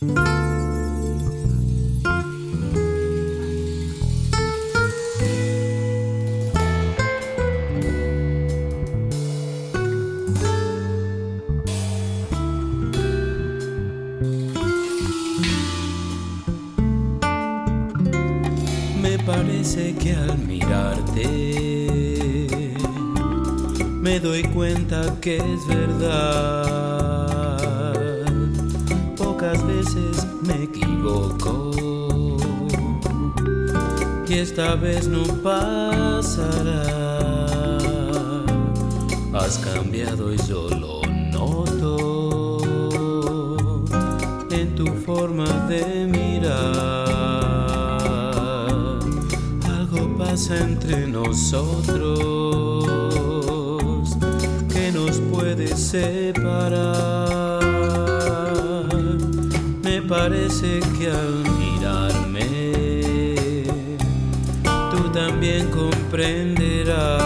Me parece que al mirarte me doy cuenta que es verdad. Pocas veces me equivoco y esta vez no pasará. Has cambiado y yo lo noto en tu forma de mirar. Algo pasa entre nosotros que nos puede separar. Parece que al mirarme tú también comprenderás.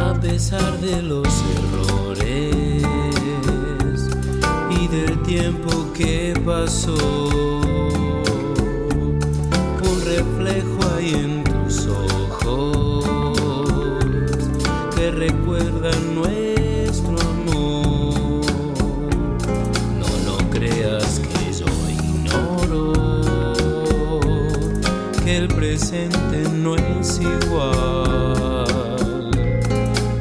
A pesar de los errores y del tiempo que pasó, un reflejo hay en tus ojos que recuerdan nuestro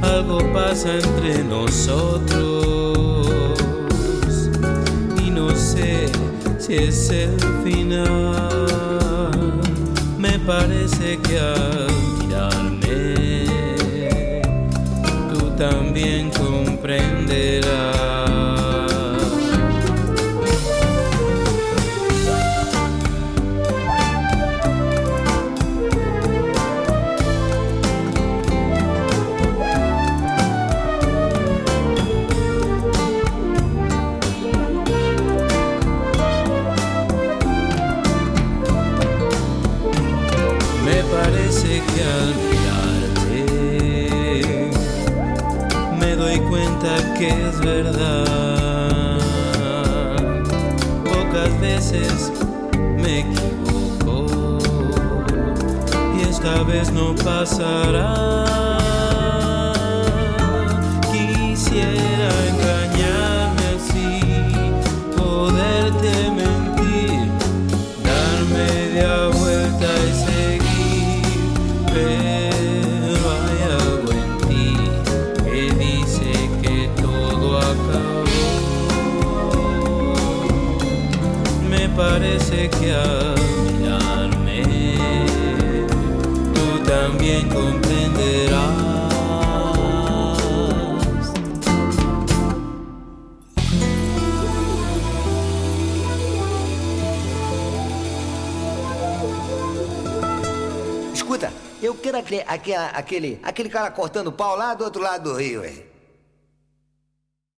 Algo pasa entre nosotros y no sé si es el final. Me parece que al mirarme tú también comprenderás. Doy cuenta que es verdad. Pocas veces me equivoco y esta vez no pasará. Quisiera parece que mirarme tú también comprenderás. Escuta, eu quero aquele, aquele, aquele, cara cortando pau lá do outro lado do rio, aí.